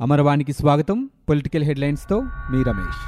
అమరవాణికి స్వాగతం. పొలిటికల్ హెడ్లైన్స్తో మీ రమేష్.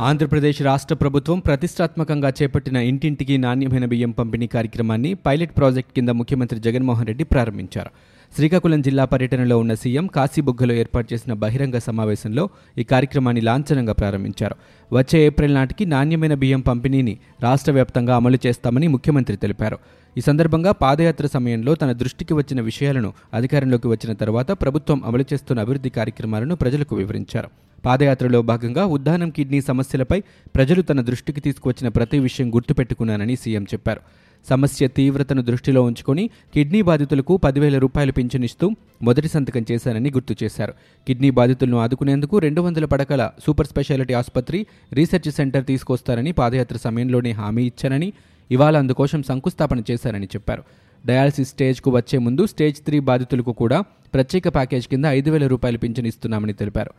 ఆంధ్రప్రదేశ్ రాష్ట్ర ప్రభుత్వం ప్రతిష్టాత్మకంగా చేపట్టిన ఇంటింటికి నాణ్యమైన బియ్యం పంపిణీ కార్యక్రమాన్ని పైలట్ ప్రాజెక్ట్ కింద ముఖ్యమంత్రి జగన్మోహన్ రెడ్డి ప్రారంభించారు. శ్రీకాకుళం జిల్లా పర్యటనలో ఉన్న సీఎం కాశీబుగ్గలో ఏర్పాటు చేసిన బహిరంగ సమావేశంలో ఈ కార్యక్రమాన్ని లాంఛనంగా ప్రారంభించారు. వచ్చే ఏప్రిల్ నాటికి నాణ్యమైన బియ్యం పంపిణీని రాష్ట్ర వ్యాప్తంగా అమలు చేస్తామని ముఖ్యమంత్రి తెలిపారు. ఈ సందర్భంగా పాదయాత్ర సమయంలో తన దృష్టికి వచ్చిన విషయాలను అధికారంలోకి వచ్చిన తర్వాత ప్రభుత్వం అమలు చేస్తున్న అభివృద్ధి కార్యక్రమాలను ప్రజలకు వివరించారు. పాదయాత్రలో భాగంగా ఉద్దానం కిడ్నీ సమస్యలపై ప్రజలు తన దృష్టికి తీసుకువచ్చిన ప్రతి విషయం గుర్తుపెట్టుకున్నానని సీఎం చెప్పారు. సమస్య తీవ్రతను దృష్టిలో ఉంచుకొని కిడ్నీ బాధితులకు పదివేల రూపాయలు పింఛనిస్తూ మొదటి సంతకం చేశానని గుర్తు చేశారు. కిడ్నీ బాధితులను ఆదుకునేందుకు రెండు వందల పడకల సూపర్ స్పెషాలిటీ ఆసుపత్రి రీసెర్చ్ సెంటర్ తీసుకొస్తారని పాదయాత్ర సమయంలోనే హామీ ఇచ్చానని ఇవాళ అందుకోసం శంకుస్థాపన చేశారని చెప్పారు. డయాలసిస్ స్టేజ్కు వచ్చే ముందు స్టేజ్ త్రీ బాధితులకు కూడా ప్రత్యేక ప్యాకేజ్ కింద ఐదు వేల రూపాయలు పింఛను ఇస్తున్నామని తెలిపారు.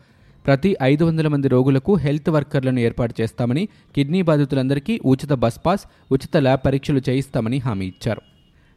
ప్రతి ఐదు వందల మంది రోగులకు హెల్త్ వర్కర్లను ఏర్పాటు చేస్తామని కిడ్నీ బాధితులందరికీ ఉచిత బస్ పాస్ ఉచిత ల్యాబ్ పరీక్షలు చేయిస్తామని హామీ ఇచ్చారు.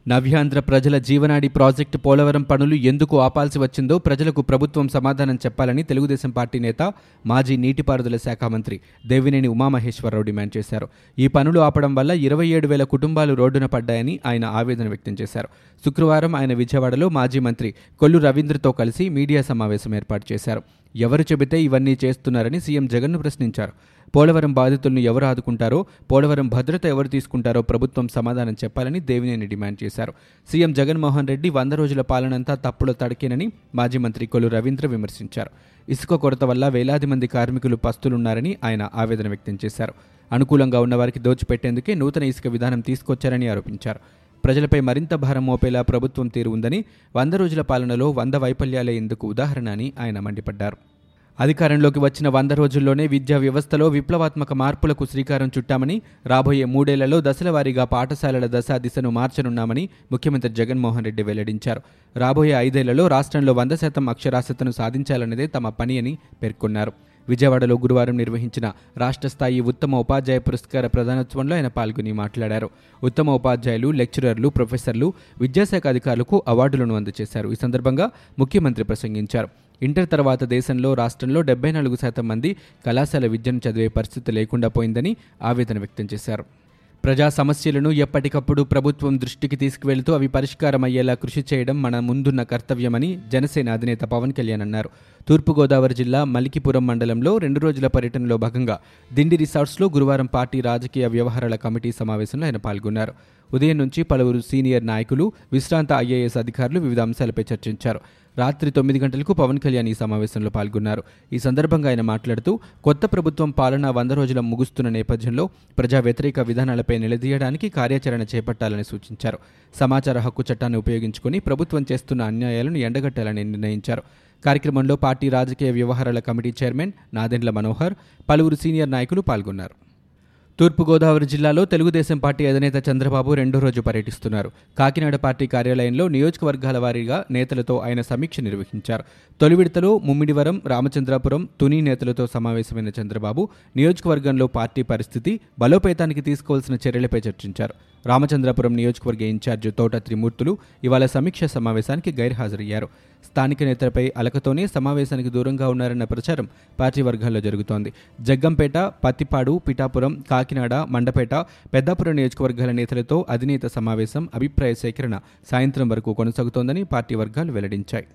నవ్యాంధ్ర ప్రజల జీవనాడి ప్రాజెక్టు పోలవరం పనులు ఎందుకు ఆపాల్సి వచ్చిందో ప్రజలకు ప్రభుత్వం సమాధానం చెప్పాలని తెలుగుదేశం పార్టీ నేత మాజీ నీటిపారుదల శాఖ మంత్రి దేవినేని ఉమామహేశ్వరరావు డిమాండ్ చేశారు. ఈ పనులు ఆపడం వల్ల ఇరవై ఏడు వేల కుటుంబాలు రోడ్డున పడ్డాయని ఆయన ఆవేదన వ్యక్తం చేశారు. శుక్రవారం ఆయన విజయవాడలో మాజీ మంత్రి కొల్లు రవీంద్రతో కలిసి మీడియా సమావేశం ఏర్పాటు చేశారు. ఎవరు చెబితే ఇవన్నీ చేస్తున్నారని సీఎం జగన్ను ప్రశ్నించారు. పోలవరం బాధితులను ఎవరు ఆదుకుంటారో పోలవరం భద్రత ఎవరు తీసుకుంటారో ప్రభుత్వం సమాధానం చెప్పాలని దేవినేని డిమాండ్ చేశారు. సీఎం జగన్మోహన్ రెడ్డి వంద రోజుల పాలనంతా తప్పుల తడికేనని మాజీ మంత్రి కొలు రవీంద్ర విమర్శించారు. ఇసుక కొరత వల్ల వేలాది మంది కార్మికులు పస్తులున్నారని ఆయన ఆవేదన వ్యక్తం చేశారు. అనుకూలంగా ఉన్న వారికి దోచిపెట్టేందుకే నూతన ఇసుక విధానం తీసుకొచ్చారని ఆరోపించారు. ప్రజలపై మరింత భారం మోపేలా ప్రభుత్వం తీరు ఉందని వంద రోజుల పాలనలో వంద వైఫల్యాలే ఇందుకు ఉదాహరణ అని ఆయన మండిపడ్డారు. అధికారంలోకి వచ్చిన వంద రోజుల్లోనే విద్యా వ్యవస్థలో విప్లవాత్మక మార్పులకు శ్రీకారం చుట్టామని రాబోయే మూడేళ్ళలో దశలవారీగా పాఠశాలల దశా దిశను మార్చనున్నామని ముఖ్యమంత్రి జగన్మోహన్ రెడ్డి వెల్లడించారు. రాబోయే ఐదేళ్ళలో రాష్ట్రంలో వంద శాతం అక్షరాస్యతను సాధించాలన్నదే తమ పని అని పేర్కొన్నారు. విజయవాడలో గురువారం నిర్వహించిన రాష్ట్ర స్థాయి ఉత్తమ ఉపాధ్యాయ పురస్కార ప్రదానోత్సవంలో ఆయన పాల్గొని మాట్లాడారు. ఉత్తమ ఉపాధ్యాయులు లెక్చరర్లు ప్రొఫెసర్లు విద్యాశాఖ అధికారులకు అవార్డులను అందజేశారు. ఈ సందర్భంగా ముఖ్యమంత్రి ప్రసంగించారు. ఇంటర్ తర్వాత దేశంలో రాష్ట్రంలో డెబ్బై నాలుగు శాతం మంది కళాశాల విద్యను చదివే పరిస్థితి లేకుండా పోయిందని ఆవేదన వ్యక్తం చేశారు. ప్రజా సమస్యలను ఎప్పటికప్పుడు ప్రభుత్వం దృష్టికి తీసుకువెళ్తూ అవి పరిష్కారం అయ్యేలా కృషి చేయడం మన ముందున్న కర్తవ్యమని జనసేన అధినేత పవన్ కళ్యాణ్ అన్నారు. తూర్పుగోదావరి జిల్లా మలికిపురం మండలంలో రెండు రోజుల పర్యటనలో భాగంగా దిండి రిసార్ట్స్లో గురువారం పార్టీ రాజకీయ వ్యవహారాల కమిటీ సమావేశంలో ఆయన పాల్గొన్నారు. ఉదయం నుంచి పలువురు సీనియర్ నాయకులు విశ్రాంత ఐఏఎస్ అధికారులు వివిధ అంశాలపై చర్చించారు. రాత్రి తొమ్మిది గంటలకు పవన్ కళ్యాణ్ ఈ సమావేశంలో పాల్గొన్నారు. ఈ సందర్భంగా ఆయన మాట్లాడుతూ కొత్త ప్రభుత్వం పాలన వంద రోజుల ముగుస్తున్న నేపథ్యంలో ప్రజా వ్యతిరేక విధానాలపై నిలదీయడానికి కార్యాచరణ చేపట్టాలని సూచించారు. సమాచార హక్కు చట్టాన్ని ఉపయోగించుకుని ప్రభుత్వం చేస్తున్న అన్యాయాలను ఎండగట్టాలని నిర్ణయించారు. కార్యక్రమంలో పార్టీ రాజకీయ వ్యవహారాల కమిటీ చైర్మన్ నాదెండ్ల మనోహర్ పలువురు సీనియర్ నాయకులు పాల్గొన్నారు. తూర్పుగోదావరి జిల్లాలో తెలుగుదేశం పార్టీ అధినేత చంద్రబాబు రెండో రోజు పర్యటిస్తున్నారు. కాకినాడ పార్టీ కార్యాలయంలో నియోజకవర్గాల వారీగా నేతలతో ఆయన సమీక్ష నిర్వహించారు. తొలి విడతలో ముమ్మిడివరం రామచంద్రాపురం తుని నేతలతో సమావేశమైన చంద్రబాబు నియోజకవర్గంలో పార్టీ పరిస్థితి బలోపేతానికి తీసుకోవాల్సిన చర్యలపై చర్చించారు. రామచంద్రపురం నియోజకవర్గ ఇన్ఛార్జ్ తోట త్రిమూర్తులు ఇవాళ సమీక్ష సమావేశానికి గైర్హాజరయ్యారు. స్థానిక నేతలపై అలకతోనే సమావేశానికి దూరంగా ఉన్నారన్న ప్రచారం పార్టీ వర్గాల్లో జరుగుతోంది. జగ్గంపేట పత్తిపాడు పిఠాపురం కాకినాడ మండపేట పెద్దాపురం నియోజకవర్గాల నేతలతో అధినేత సమావేశం అభిప్రాయ సేకరణ సాయంత్రం వరకు కొనసాగుతోందని పార్టీ వర్గాలు వెల్లడించాయి.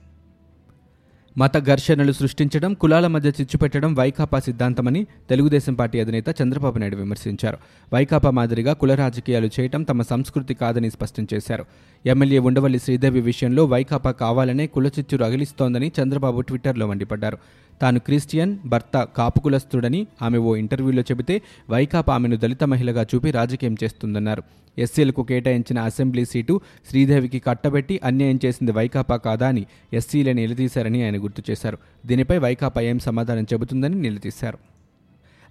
మత ఘర్షణలు సృష్టించడం కులాల మధ్య చిచ్చుపెట్టడం వైకాపా సిద్ధాంతమని తెలుగుదేశం పార్టీ అధినేత చంద్రబాబు నాయుడు విమర్శించారు. వైకాపా మాదిరిగా కుల రాజకీయాలు చేయటం తమ సంస్కృతి కాదని స్పష్టం చేశారు. ఎమ్మెల్యే ఉండవల్లి శ్రీదేవి విషయంలో వైకాపా కావాలనే కుల చిచ్చు రగిలిస్తోందని చంద్రబాబు ట్విట్టర్లో మండిపడ్డారు. తాను క్రిస్టియన్ భర్త కాపు కులస్తుడని ఆమె ఓ ఇంటర్వ్యూలో చెబితే వైకాపా ఆమెను దళిత మహిళగా చూపి రాజకీయం చేస్తుందన్నారు. ఎస్సీలకు కేటాయించిన అసెంబ్లీ సీటు శ్రీదేవికి కట్టబెట్టి అన్యాయం చేసింది వైకాపా కాదా అని ఎస్సీలని నిలదీశారని ఆయన గుర్తు చేశారు. దీనిపై వైకాపా ఏం సమాధానం చెబుతుందని నిలదీశారు.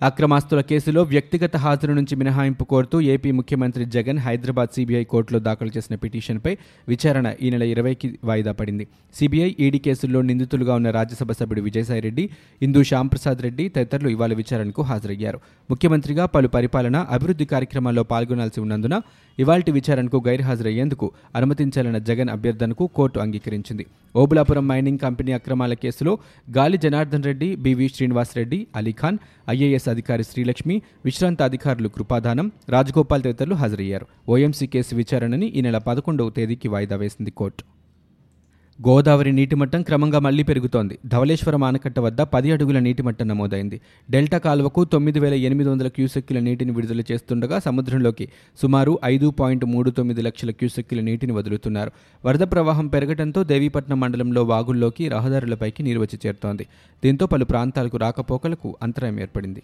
అక్రమాస్తుల కేసులో వ్యక్తిగత హాజరు నుంచి మినహాయింపు కోరుతూ ఏపీ ముఖ్యమంత్రి జగన్ హైదరాబాద్ సిబిఐ కోర్టులో దాఖలు చేసిన పిటిషన్పై విచారణ ఈ నెల ఇరవైకి వాయిదా పడింది. సిబిఐ ఈడీ కేసుల్లో నిందితులుగా ఉన్న రాజ్యసభ సభ్యుడు విజయసాయిరెడ్డి ఇందు శ్యాంప్రసాద్ రెడ్డి తదితరులు ఇవాళ విచారణకు హాజరయ్యారు. ముఖ్యమంత్రిగా పలు పరిపాలన అభివృద్ధి కార్యక్రమాల్లో పాల్గొనాల్సి ఉన్నందున ఇవాల్టి విచారణకు గైర్హాజరయ్యేందుకు అనుమతించాలన్న జగన్ అభ్యర్థనకు కోర్టు అంగీకరించింది. ఓబులాపురం మైనింగ్ కంపెనీ అక్రమాల కేసులో గాలి జనార్దన్ రెడ్డి బివి శ్రీనివాసరెడ్డి అలీఖాన్ ఐఏఎస్ అధికారి శ్రీలక్ష్మి విశ్రాంత అధికారులు కృపాదానం రాజగోపాల్ తదితరులు హాజరయ్యారు. ఓఎంసీ కేసు విచారణని ఈ నెల పదకొండవ తేదీకి వాయిదా వేసింది కోర్టు. గోదావరి నీటిమట్టం క్రమంగా మళ్ళీ పెరుగుతోంది. ధవళేశ్వరం ఆనకట్ట వద్ద పది అడుగుల నీటిమట్టం నమోదైంది. డెల్టా కాలువకు తొమ్మిది వేల ఎనిమిది వందల క్యూసెక్కుల నీటిని విడుదల చేస్తుండగా సముద్రంలోకి సుమారు ఐదు పాయింట్ మూడు తొమ్మిది లక్షల క్యూసెక్కుల నీటిని వదులుతున్నారు. వరద ప్రవాహం పెరగడంతో దేవీపట్నం మండలంలో వాగుల్లోకి రహదారులపైకి నీరు వచ్చి చేరుతోంది. దీంతో పలు ప్రాంతాలకు రాకపోకలకు అంతరాయం ఏర్పడింది.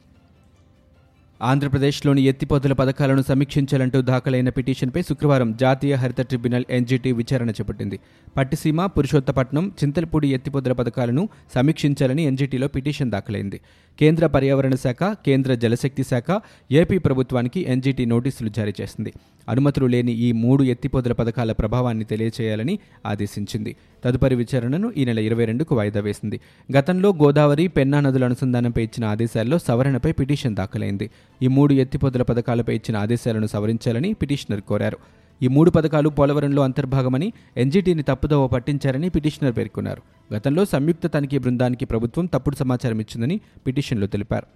ఆంధ్రప్రదేశ్లోని ఎత్తిపోతల పథకాలను సమీక్షించాలంటూ దాఖలైన పిటిషన్పై శుక్రవారం జాతీయ హరిత ట్రిబ్యునల్ ఎన్జీటీ విచారణ చేపట్టింది. పట్టిసీమ పురుషోత్తపట్నం చింతలపూడి ఎత్తిపోతల పథకాలను సమీక్షించాలని ఎన్జీటీలో పిటిషన్ దాఖలైంది. కేంద్ర పర్యావరణ శాఖ కేంద్ర జలశక్తి శాఖ ఏపీ ప్రభుత్వానికి ఎన్జీటీ నోటీసులు జారీ చేసింది. అనుమతులు లేని ఈ మూడు ఎత్తిపోతల పథకాల ప్రభావాన్ని తెలియచేయాలని ఆదేశించింది. తదుపరి విచారణను ఈ నెల ఇరవై రెండుకు వాయిదా వేసింది. గతంలో గోదావరి పెన్నా నదుల అనుసంధానంపై ఇచ్చిన ఆదేశాల్లో సవరణపై పిటిషన్ దాఖలైంది. ఈ మూడు ఎత్తిపోతల పథకాలపై ఇచ్చిన ఆదేశాలను సవరించాలని పిటిషనర్ కోరారు. ఈ మూడు పథకాలు పోలవరంలో అంతర్భాగమని ఎన్జీటీని తప్పుదోవ పట్టించారని పిటిషనర్ పేర్కొన్నారు. గతంలో సంయుక్త తనిఖీ బృందానికి ప్రభుత్వం తప్పుడు సమాచారం ఇచ్చిందని పిటిషన్లో తెలిపారు.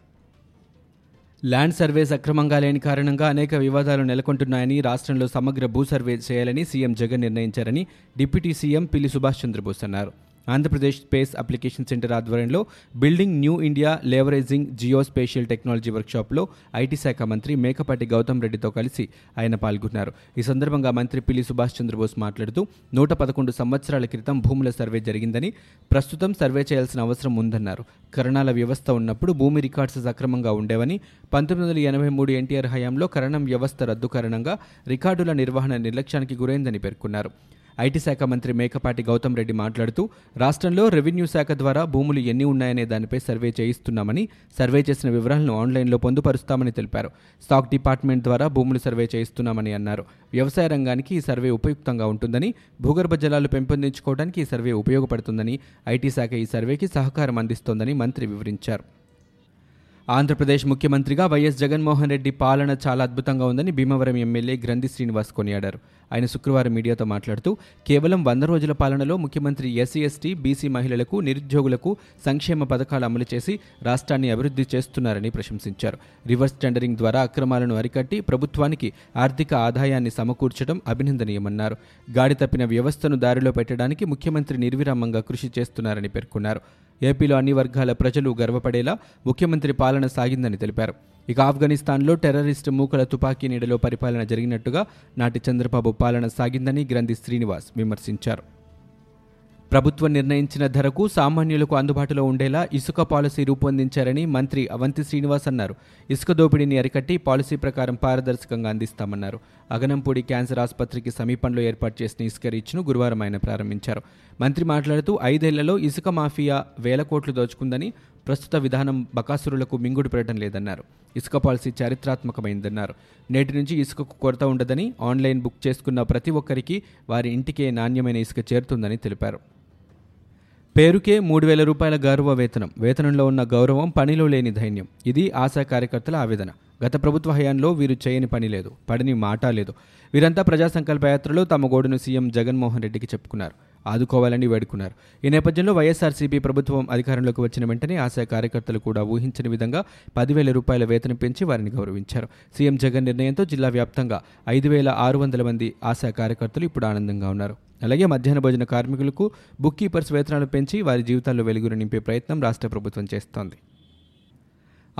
ల్యాండ్ సర్వేస్ అక్రమంగా లేని కారణంగా అనేక వివాదాలు నెలకొంటున్నాయని రాష్ట్రంలో సమగ్ర భూ సర్వే చేయాలని సీఎం జగన్ నిర్ణయించారని డిప్యూటీ సీఎం పిల్లి సుభాష్ చంద్రబోస్ అన్నారు. ఆంధ్రప్రదేశ్ స్పేస్ అప్లికేషన్ సెంటర్ ఆధ్వర్యంలో building new India leveraging geo spatial technology వర్క్షాప్లో IT శాఖ మంత్రి మేకపాటి గౌతమ్ రెడ్డితో కలిసి ఆయన పాల్గొన్నారు. ఈ సందర్భంగా మంత్రి పిల్లి సుభాష్ చంద్రబోస్ మాట్లాడుతూ నూట పదకొండు సంవత్సరాల క్రితం భూముల సర్వే జరిగిందని ప్రస్తుతం సర్వే చేయాల్సిన అవసరం ఉందన్నారు. కరణాల వ్యవస్థ ఉన్నప్పుడు భూమి రికార్డ్స్ సక్రమంగా ఉండేవని పంతొమ్మిది వందల ఎనభై మూడు ఎన్టీఆర్ హయాంలో కరణం వ్యవస్థ రద్దు కారణంగా రికార్డుల నిర్వహణ నిర్లక్ష్యానికి గురైందని పేర్కొన్నారు. ఐటీ శాఖ మంత్రి మేకపాటి గౌతమ్ రెడ్డి మాట్లాడుతూ రాష్ట్రంలో రెవెన్యూ శాఖ ద్వారా భూములు ఎన్ని ఉన్నాయనే దానిపై సర్వే చేయిస్తున్నామని సర్వే చేసిన వివరాలను ఆన్లైన్లో పొందుపరుస్తామని తెలిపారు. స్టాక్ డిపార్ట్మెంట్ ద్వారా భూములు సర్వే చేయిస్తున్నామని అన్నారు. వ్యవసాయ రంగానికి ఈ సర్వే ఉపయుక్తంగా ఉంటుందని భూగర్భ జలాలు పెంపొందించుకోవడానికి ఈ సర్వే ఉపయోగపడుతుందని ఐటీ శాఖ ఈ సర్వేకి సహకారం అందిస్తోందని మంత్రి వివరించారు. ఆంధ్రప్రదేశ్ ముఖ్యమంత్రిగా వైఎస్ జగన్మోహన్ రెడ్డి పాలన చాలా అద్భుతంగా ఉందని భీమవరం ఎమ్మెల్యే గ్రంథి శ్రీనివాస్ కొనియాడారు. ఆయన శుక్రవారం మీడియాతో మాట్లాడుతూ కేవలం వంద రోజుల పాలనలో ముఖ్యమంత్రి ఎస్సీ ఎస్టీ బీసీ మహిళలకు నిరుద్యోగులకు సంక్షేమ పథకాలు అమలు చేసి రాష్ట్రాన్ని అభివృద్ధి చేస్తున్నారని ప్రశంసించారు. రివర్స్ టెండరింగ్ ద్వారా అక్రమాలను అరికట్టి ప్రభుత్వానికి ఆర్థిక ఆదాయాన్ని సమకూర్చడం అభినందనీయమన్నారు. గాడి తప్పిన వ్యవస్థను దారిలో పెట్టడానికి ముఖ్యమంత్రి నిర్విరామంగా కృషి చేస్తున్నారని పేర్కొన్నారు. ఏపీలో అన్ని వర్గాల ప్రజలు గర్వపడేలా ముఖ్యమంత్రి పాలన సాగిందని తెలిపారు. ఇక ఆఫ్ఘనిస్తాన్లో టెర్రరిస్టు మూకల తుపాకీ నీడలో పరిపాలన జరిగినట్టుగా నాటి చంద్రబాబు పాలన సాగిందని గ్రంథి శ్రీనివాస్ విమర్శించారు. ప్రభుత్వం నిర్ణయించిన ధరకు సామాన్యులకు అందుబాటులో ఉండేలా ఇసుక పాలసీ రూపొందించారని మంత్రి అవంతి శ్రీనివాస్ అన్నారు. ఇసుక దోపిడీని అరికట్టి పాలసీ ప్రకారం పారదర్శకంగా అందిస్తామన్నారు. అగనంపూడి క్యాన్సర్ ఆసుపత్రికి సమీపంలో ఏర్పాటు చేసిన ఇసుక రీచ్ను గురువారం ఆయన ప్రారంభించారు. మంత్రి మాట్లాడుతూ ఐదేళ్ళలో ఇసుక మాఫియా వేల కోట్లు దోచుకుందని ప్రస్తుత విధానం బకాసురులకు మింగుడు పెట్టడం లేదన్నారు. ఇసుక పాలసీ చారిత్రాత్మకమైందన్నారు. నేటి నుంచి ఇసుకకు కొరత ఉండదని ఆన్లైన్ బుక్ చేసుకున్న ప్రతి ఒక్కరికి వారి ఇంటికే నాణ్యమైన ఇసుక చేరుతుందని తెలిపారు. పేరుకే మూడు వేల రూపాయల గౌరవ వేతనం. వేతనంలో ఉన్న గౌరవం పనిలో లేని ధైన్యం. ఇది ఆశా కార్యకర్తల ఆవేదన. గత ప్రభుత్వ హయాంలో వీరు చేయని పని లేదు. పడిని మాట లేదు. వీరంతా ప్రజా సంకల్ప యాత్రలో తమ గోడును సీఎం జగన్మోహన్ రెడ్డికి చెప్పుకున్నారు. ఆదుకోవాలని వేడుకున్నారు. ఈ నేపథ్యంలో వైఎస్ఆర్సీపీ ప్రభుత్వం అధికారంలోకి వచ్చిన వెంటనే ఆశా కార్యకర్తలు కూడా ఊహించని విధంగా పదివేల రూపాయల వేతనం పెంచి వారిని గౌరవించారు. సీఎం జగన్ నిర్ణయంతో జిల్లా వ్యాప్తంగా ఐదు వేల ఆరు వందల మంది ఆశా కార్యకర్తలు ఇప్పుడు ఆనందంగా ఉన్నారు. అలాగే మధ్యాహ్న భోజన కార్మికులకు బుక్ కీపర్స్ వేతనాలు పెంచి వారి జీవితాల్లో వెలుగురు నింపే ప్రయత్నం రాష్ట్ర ప్రభుత్వం చేస్తోంది.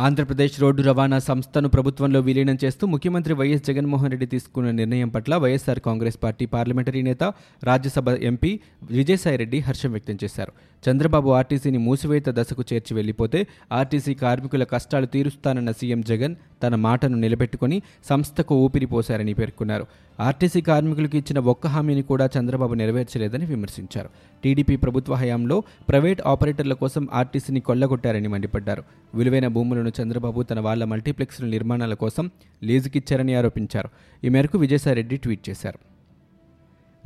ఆంధ్రప్రదేశ్ రోడ్డు రవాణా సంస్థను ప్రభుత్వంలో విలీనం చేస్తూ ముఖ్యమంత్రి వైఎస్ జగన్మోహన్ రెడ్డి తీసుకున్న నిర్ణయం పట్ల వైఎస్ఆర్ కాంగ్రెస్ పార్టీ పార్లమెంటరీ నేత రాజ్యసభ ఎంపీ విజయసాయిరెడ్డి హర్షం వ్యక్తం చేశారు. చంద్రబాబు ఆర్టీసీని మూసివేత దశకు చేర్చి వెళ్ళిపోతే ఆర్టీసీ కార్మికుల కష్టాలు తీరుస్తానన్న సీఎం జగన్ తన మాటను నిలబెట్టుకుని సంస్థకు ఊపిరి పోశారని పేర్కొన్నారు. ఆర్టీసీ కార్మికులకు ఇచ్చిన ఒక్క హామీని కూడా చంద్రబాబు నెరవేర్చలేదని విమర్శించారు. టీడీపీ ప్రభుత్వ హయాంలో ప్రైవేట్ ఆపరేటర్ల కోసం ఆర్టీసీని కొల్లగొట్టారని మండిపడ్డారు. విలువైన భూములను చంద్రబాబు తన వాళ్ళ మల్టీప్లెక్స్ల నిర్మాణాల కోసం లీజుకిచ్చారని ఆరోపించారు. ఈ మేరకు విజయసాయిరెడ్డి ట్వీట్ చేశారు.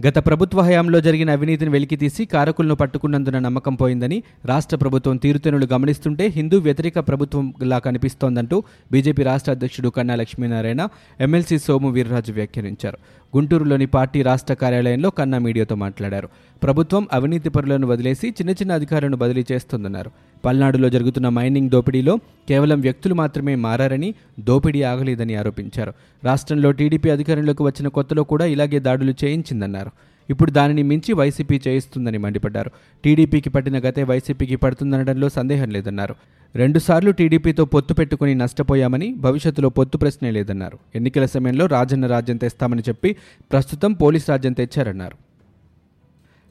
గత ప్రభుత్వ హయాంలో జరిగిన అవినీతిని వెలికితీసి కారకులను పట్టుకున్నందున నమ్మకం పోయిందని రాష్ట్ర ప్రభుత్వం తీరుతెనులు గమనిస్తుంటే హిందూ వ్యతిరేక ప్రభుత్వంలా కనిపిస్తోందంటూ బీజేపీ రాష్ట్ర అధ్యక్షుడు కన్నా లక్ష్మీనారాయణ ఎమ్మెల్సీ సోము వీర్రాజు వ్యాఖ్యానించారు. గుంటూరులోని పార్టీ రాష్ట్ర కార్యాలయంలో కన్నా మీడియాతో మాట్లాడారు. ప్రభుత్వం అవినీతి పరులను వదిలేసి చిన్న చిన్న అధికారులను బదిలీ చేస్తుందన్నారు. పల్నాడులో జరుగుతున్న మైనింగ్ దోపిడీలో కేవలం వ్యక్తులు మాత్రమే మారని దోపిడీ ఆగలేదని ఆరోపించారు. రాష్ట్రంలో టీడీపీ అధికారంలోకి వచ్చిన కొత్తలో కూడా ఇలాగే దాడులు చేయించిందన్నారు. ఇప్పుడు దానిని మించి వైసీపీ చేయిస్తుందని మండిపడ్డారు. టీడీపీకి పట్టిన గతే వైసీపీకి పడుతుందనడంలో సందేహం లేదన్నారు. రెండుసార్లు టీడీపీతో పొత్తు పెట్టుకుని నష్టపోయామని భవిష్యత్తులో పొత్తు ప్రశ్నే లేదన్నారు. ఎన్నికల సమయంలో రాజన్న రాజ్యం తెస్తామని చెప్పి ప్రస్తుతం పోలీస్ రాజ్యం తెచ్చారన్నారు.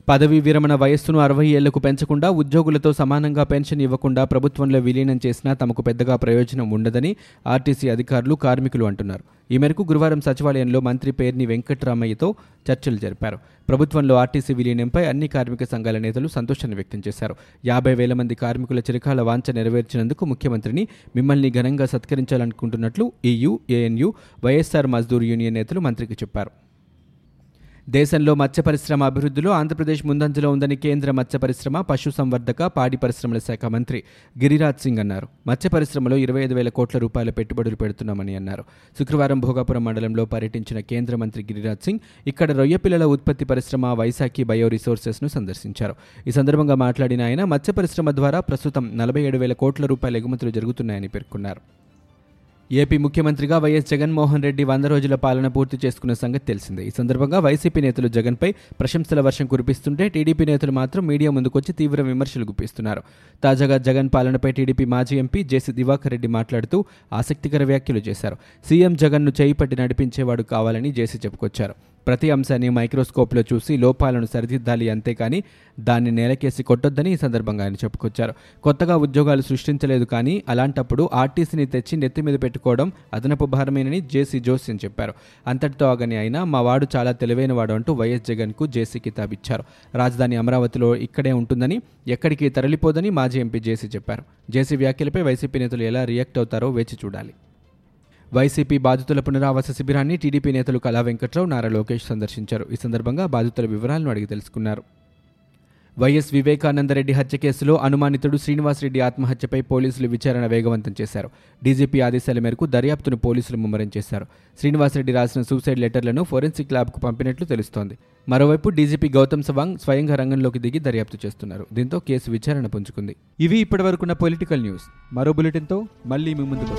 పదవీ విరమణ వయస్సును అరవై ఏళ్ళకు పెంచకుండా ఉద్యోగులతో సమానంగా పెన్షన్ ఇవ్వకుండా ప్రభుత్వంలో విలీనం చేసినా తమకు పెద్దగా ప్రయోజనం ఉండదని ఆర్టీసీ అధికారులు కార్మికులు అంటున్నారు. ఈ మేరకు గురువారం సచివాలయంలో మంత్రి పేర్ని వెంకట్రామయ్యతో చర్చలు జరిపారు. ప్రభుత్వంలో ఆర్టీసీ విలీనంపై అన్ని కార్మిక సంఘాల నేతలు సంతోషాన్ని వ్యక్తం చేశారు. యాభై వేల మంది కార్మికుల చిరకాల వాంఛ నెరవేర్చినందుకు ముఖ్యమంత్రిని మిమ్మల్ని ఘనంగా సత్కరించాలనుకుంటున్నట్లు EU ANU YSR Mazdoor union నేతలు మంత్రికి చెప్పారు. దేశంలో మత్స్య పరిశ్రమ అభివృద్ధిలో ఆంధ్రప్రదేశ్ ముందంజలో ఉందని కేంద్ర మత్స్య పరిశ్రమ పశు సంవర్ధక పాడి పరిశ్రమల శాఖ మంత్రి గిరిరాజ్ సింగ్ అన్నారు. మత్స్య పరిశ్రమలో ఇరవై ఐదు వేల కోట్ల రూపాయల పెట్టుబడులు పెడుతున్నామని అన్నారు. శుక్రవారం భోగాపురం మండలంలో పర్యటించిన కేంద్ర మంత్రి గిరిరాజ్ సింగ్ ఇక్కడ రొయ్య పిల్లల ఉత్పత్తి పరిశ్రమ వైశాఖి బయో రిసోర్సెస్ను సందర్శించారు. ఈ సందర్భంగా మాట్లాడిన ఆయన మత్స్య పరిశ్రమ ద్వారా ప్రస్తుతం నలభై ఏడు వేల కోట్ల రూపాయల ఎగుమతులు జరుగుతున్నాయని పేర్కొన్నారు. ఏపీ ముఖ్యమంత్రిగా వైఎస్ జగన్మోహన్ రెడ్డి వంద రోజుల పాలన పూర్తి చేసుకున్న సంగతి తెలిసిందే. ఈ సందర్భంగా వైసీపీ నేతలు జగన్పై ప్రశంసల వర్షం కురిపిస్తుంటే టీడీపీ నేతలు మాత్రం మీడియా ముందుకొచ్చి తీవ్ర విమర్శలు గుప్పిస్తున్నారు. తాజాగా జగన్ పాలనపై టీడీపీ మాజీ ఎంపీ జేసీ దివాకర్ రెడ్డి మాట్లాడుతూ ఆసక్తికర వ్యాఖ్యలు చేశారు. సీఎం జగన్ను చేయి పట్టి నడిపించేవాడు కావాలని జేసీ చెప్పుకొచ్చారు. ప్రతి అంశాన్ని మైక్రోస్కోప్లో చూసి లోపాలను సరిదిద్దాలి అంతేకాని దాన్ని నేలకేసి కొట్టొద్దని ఈ సందర్భంగా ఆయన చెప్పుకొచ్చారు. కొత్తగా ఉద్యోగాలు సృష్టించలేదు కానీ అలాంటప్పుడు ఆర్టీసీని తెచ్చి నెత్తి మీద పెట్టుకోవడం అదనపు భారమేనని జేసీ జోస్యం చెప్పారు. అంతటితో ఆగని అయినా మా వాడు చాలా తెలివైన వాడు అంటూ వైఎస్ జగన్కు జేసీ కితాబిచ్చారు రాజధాని అమరావతిలో ఇక్కడే ఉంటుందని ఎక్కడికి తరలిపోదని మాజీ ఎంపీ జేసీ చెప్పారు. జేసీ వ్యాఖ్యలపై వైసీపీ నేతలు ఎలా రియాక్ట్ అవుతారో వేచి చూడాలి. వైసీపీ బాధితుల పునరావాస శిబిరాన్ని టీడీపీ నేతలు కళా వెంకట్రావు నారా లోకేష్ సందర్శించారు. ఈ సందర్భంగా బాధితుల వివరాలను అడిగి తెలుసుకున్నారు. వైఎస్ వివేకానందరెడ్డి హత్య కేసులో అనుమానితుడు శ్రీనివాసరెడ్డి ఆత్మహత్యపై పోలీసులు విచారణ వేగవంతం చేశారు. డీజీపీ ఆదేశాల మేరకు దర్యాప్తును పోలీసులు ముమ్మరం చేశారు. శ్రీనివాసరెడ్డి రాసిన సూసైడ్ లెటర్లను ఫోరెన్సిక్ ల్యాబ్కు పంపినట్లు తెలుస్తోంది. మరోవైపు డీజీపీ గౌతమ్ సవాంగ్ స్వయంగా రంగంలోకి దిగి దర్యాప్తు చేస్తున్నారు. దీంతో కేసు విచారణ పుంజుకుంది. ఇవి ఇప్పటివరకున్న పొలిటికల్ న్యూస్. మరో బులెటిన్తో మళ్ళీ మీ ముందుకు